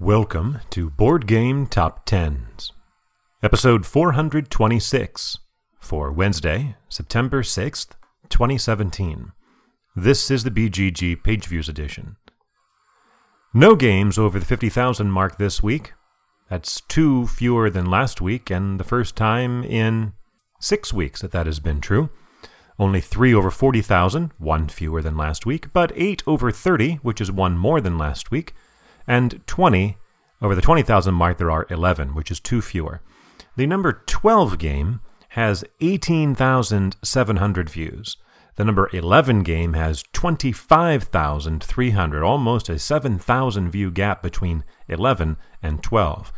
Welcome to Board Game Top Tens, episode 426 for Wednesday, September 6th, 2017. This is the BGG Page Views edition. No games over the 50,000 mark this week. That's two fewer than last week, and the first time in six weeks that that has been true. Only three over 40,000, one fewer than last week, but eight over 30, which is one more than last week and 20. Over the 20,000 mark, there are 11, which is two fewer. The number 12 game has 18,700 views. The number 11 game has 25,300, almost a 7,000 view gap between 11 and 12.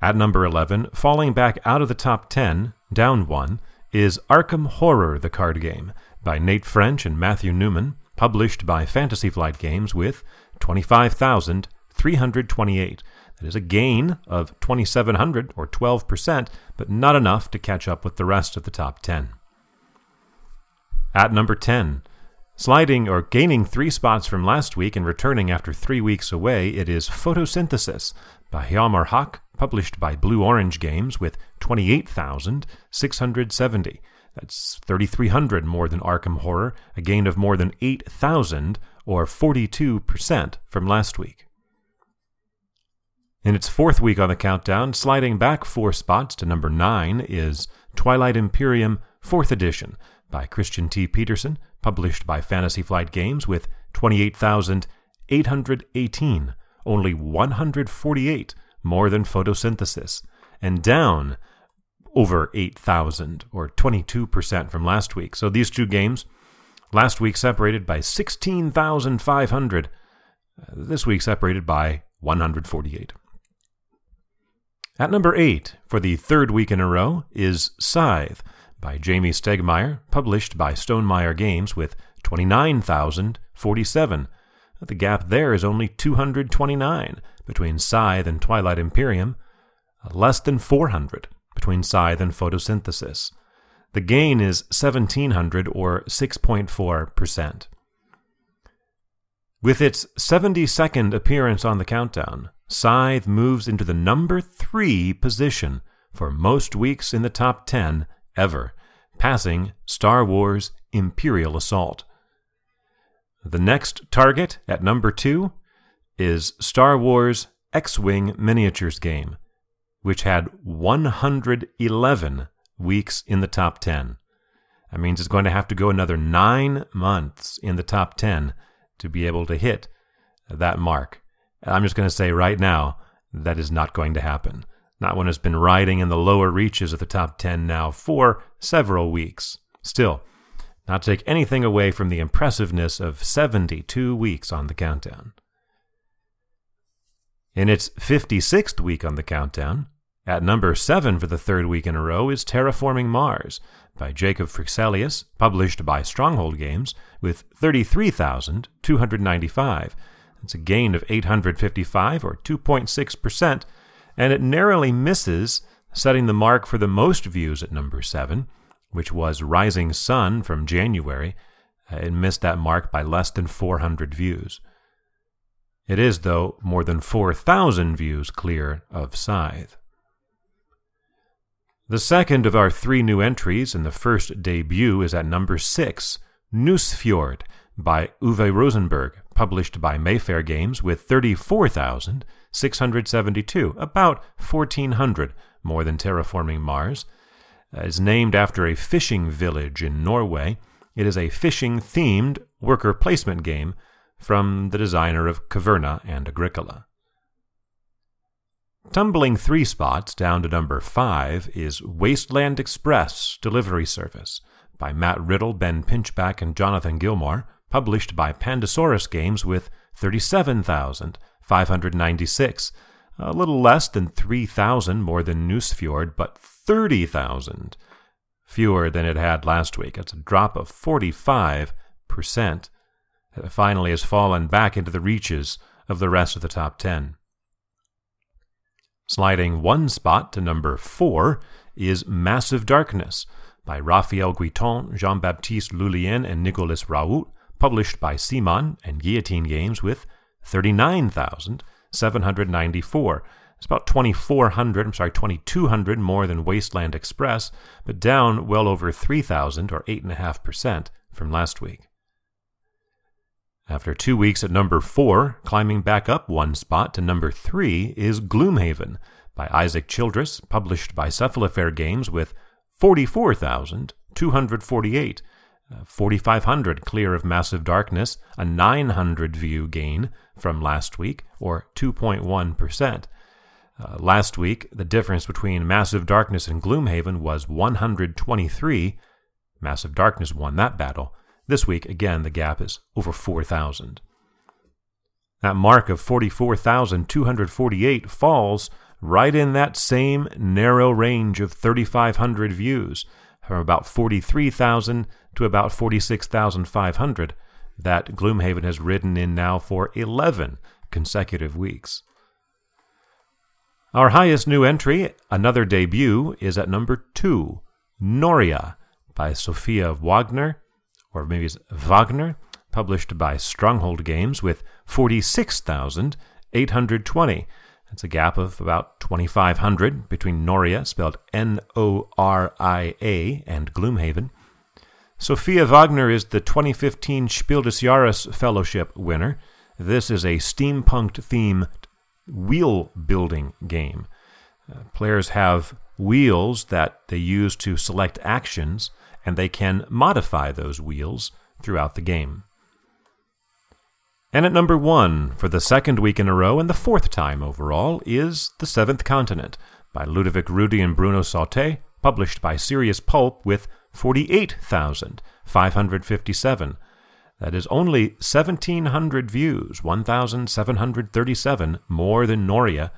At number 11, falling back out of the top 10, down one, is Arkham Horror, the card game, by Nate French and Matthew Newman, published by Fantasy Flight Games with 25,000 328. That is a gain of 2,700 or 12%, but not enough to catch up with the rest of the top 10. At number 10, sliding or gaining three spots from last week and returning after three weeks away, it is Photosynthesis by Hjalmar published by Blue Orange Games with 28,670. That's 3,300 more than Arkham Horror, a gain of more than 8,000 or 42% from last week. In its fourth week on the countdown, sliding back four spots to number nine is Twilight Imperium 4th Edition by Christian T. Petersen, published by Fantasy Flight Games with 28,818, only 148 more than photosynthesis, and down over 8,000 or 22% from last week. So these two games, last week separated by 16,500, uh, this week separated by 148. At number 8, for the third week in a row, is Scythe by Jamey Stegmaier, published by Stonemaier Games with 29,047. The gap there is only 229 between Scythe and Twilight Imperium, less than 400 between Scythe and Photosynthesis. The gain is 1,700 or 6.4%. With its 72nd appearance on the countdown, Scythe moves into the number three position for most weeks in the top 10 ever, passing Star Wars Imperial Assault. The next target at number two is Star Wars X Wing Miniatures game, which had 111 weeks in the top 10. That means it's going to have to go another nine months in the top 10 to be able to hit that mark. I'm just going to say right now that is not going to happen. Not one has been riding in the lower reaches of the top 10 now for several weeks. Still, not take anything away from the impressiveness of 72 weeks on the countdown. In its 56th week on the countdown, at number 7 for the third week in a row is Terraforming Mars by Jacob Fryxelius, published by Stronghold Games, with 33,295. It's a gain of 855 or 2.6%, and it narrowly misses setting the mark for the most views at number 7, which was Rising Sun from January. Uh, it missed that mark by less than 400 views. It is, though, more than 4,000 views clear of Scythe. The second of our three new entries and the first debut is at number 6, Nusfjord by Uwe Rosenberg, published by Mayfair Games with 34,672, about 1,400 more than Terraforming Mars. Uh, is named after a fishing village in Norway. It is a fishing themed worker placement game from the designer of Caverna and Agricola. Tumbling three spots down to number five is Wasteland Express Delivery Service by Matt Riddle, Ben Pinchback, and Jonathan Gilmour, published by Pandasaurus Games with 37,596, a little less than 3,000 more than Nusfjord, but 30,000 fewer than it had last week. That's a drop of 45%. It finally has fallen back into the reaches of the rest of the top 10. Sliding one spot to number 4 is Massive Darkness by Raphael Guiton, Jean Baptiste Lullien, and Nicolas Raoult, published by CMON and Guillotine Games with 794. It's about 2,400, I'm sorry, 2,200 more than Wasteland Express, but down well over 3,000 or 8.5% from last week. After two weeks at number four, climbing back up one spot to number three is Gloomhaven by Isaac Childress, published by Cephalofair Games with 44,248. Uh, 4,500 clear of Massive Darkness, a 900 view gain from last week, or 2.1%. Uh, last week, the difference between Massive Darkness and Gloomhaven was 123. Massive Darkness won that battle. This week, again, the gap is over 4,000. That mark of 44,248 falls right in that same narrow range of 3,500 views, from about 43,000 to about 46,500, that Gloomhaven has ridden in now for 11 consecutive weeks. Our highest new entry, another debut, is at number 2, Noria, by Sophia Wagner or maybe it's Wagner, published by Stronghold Games with 46,820. That's a gap of about 2,500 between Noria, spelled N O R I A, and Gloomhaven. Sophia Wagner is the 2015 Spiel des Jahres Fellowship winner. This is a steampunk themed wheel building game. Uh, players have wheels that they use to select actions and they can modify those wheels throughout the game. And at number one, for the second week in a row and the fourth time overall, is The Seventh Continent by Ludovic Roudy and Bruno Sautter, published by Serious Poulp with 48,557. That is only 1,700 views, 1,737 more than Noria,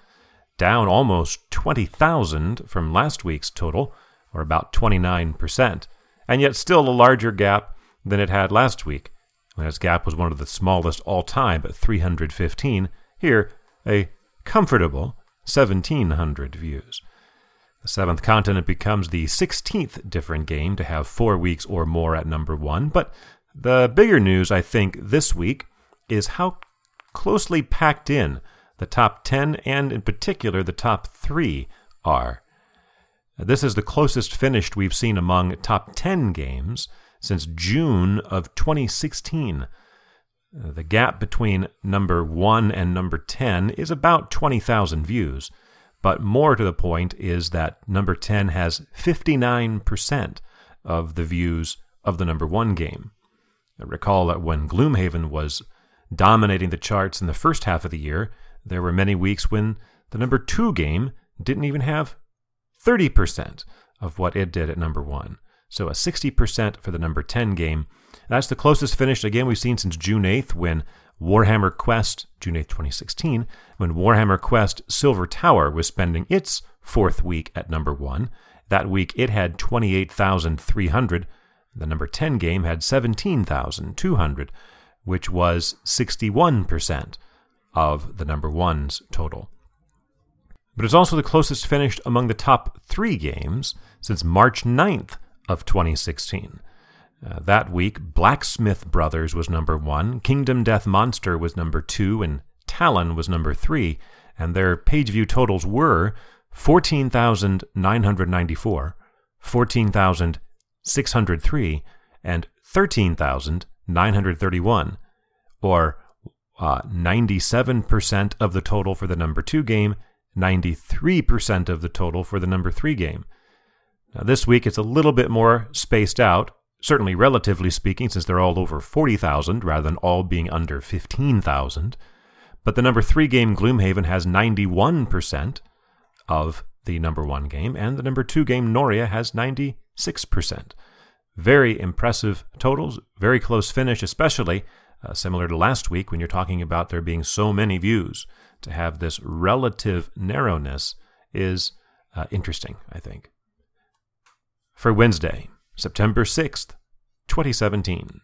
down almost 20,000 from last week's total, or about 29% and yet still a larger gap than it had last week, when its gap was one of the smallest all time at 315. Here, a comfortable 1,700 views. The Seventh Continent becomes the 16th different game to have four weeks or more at number one, but the bigger news, I think, this week is how closely packed in the top 10 and, in particular, the top three are. This is the closest finished we've seen among top 10 games since June of 2016. The gap between number 1 and number 10 is about 20,000 views, but more to the point is that number 10 has 59% of the views of the number 1 game. I recall that when Gloomhaven was dominating the charts in the first half of the year, there were many weeks when the number 2 game didn't even have 30% of what it did at number one. So a 60% for the number 10 game. That's the closest finish, again, we've seen since June 8th when Warhammer Quest, June 8th, 2016, when Warhammer Quest Silver Tower was spending its fourth week at number one. That week it had 28,300. The number 10 game had 17,200, which was 61% of the number one's total but it's also the closest finished among the top three games since March 9th of 2016. Uh, that week, Blacksmith Brothers was number one, Kingdom Death Monster was number two, and Talon was number three, and their page view totals were 14,994, 14,603, and 13,931, or uh, 97% of the total for the number two game 93% of the total for the number three game. Now, this week it's a little bit more spaced out, certainly relatively speaking, since they're all over 40,000 rather than all being under 15,000. But the number three game, Gloomhaven, has 91% of the number one game, and the number two game, Noria, has 96%. Very impressive totals, very close finish, especially uh, similar to last week when you're talking about there being so many views to have this relative narrowness is uh, interesting, I think. For Wednesday, September 6th, 2017.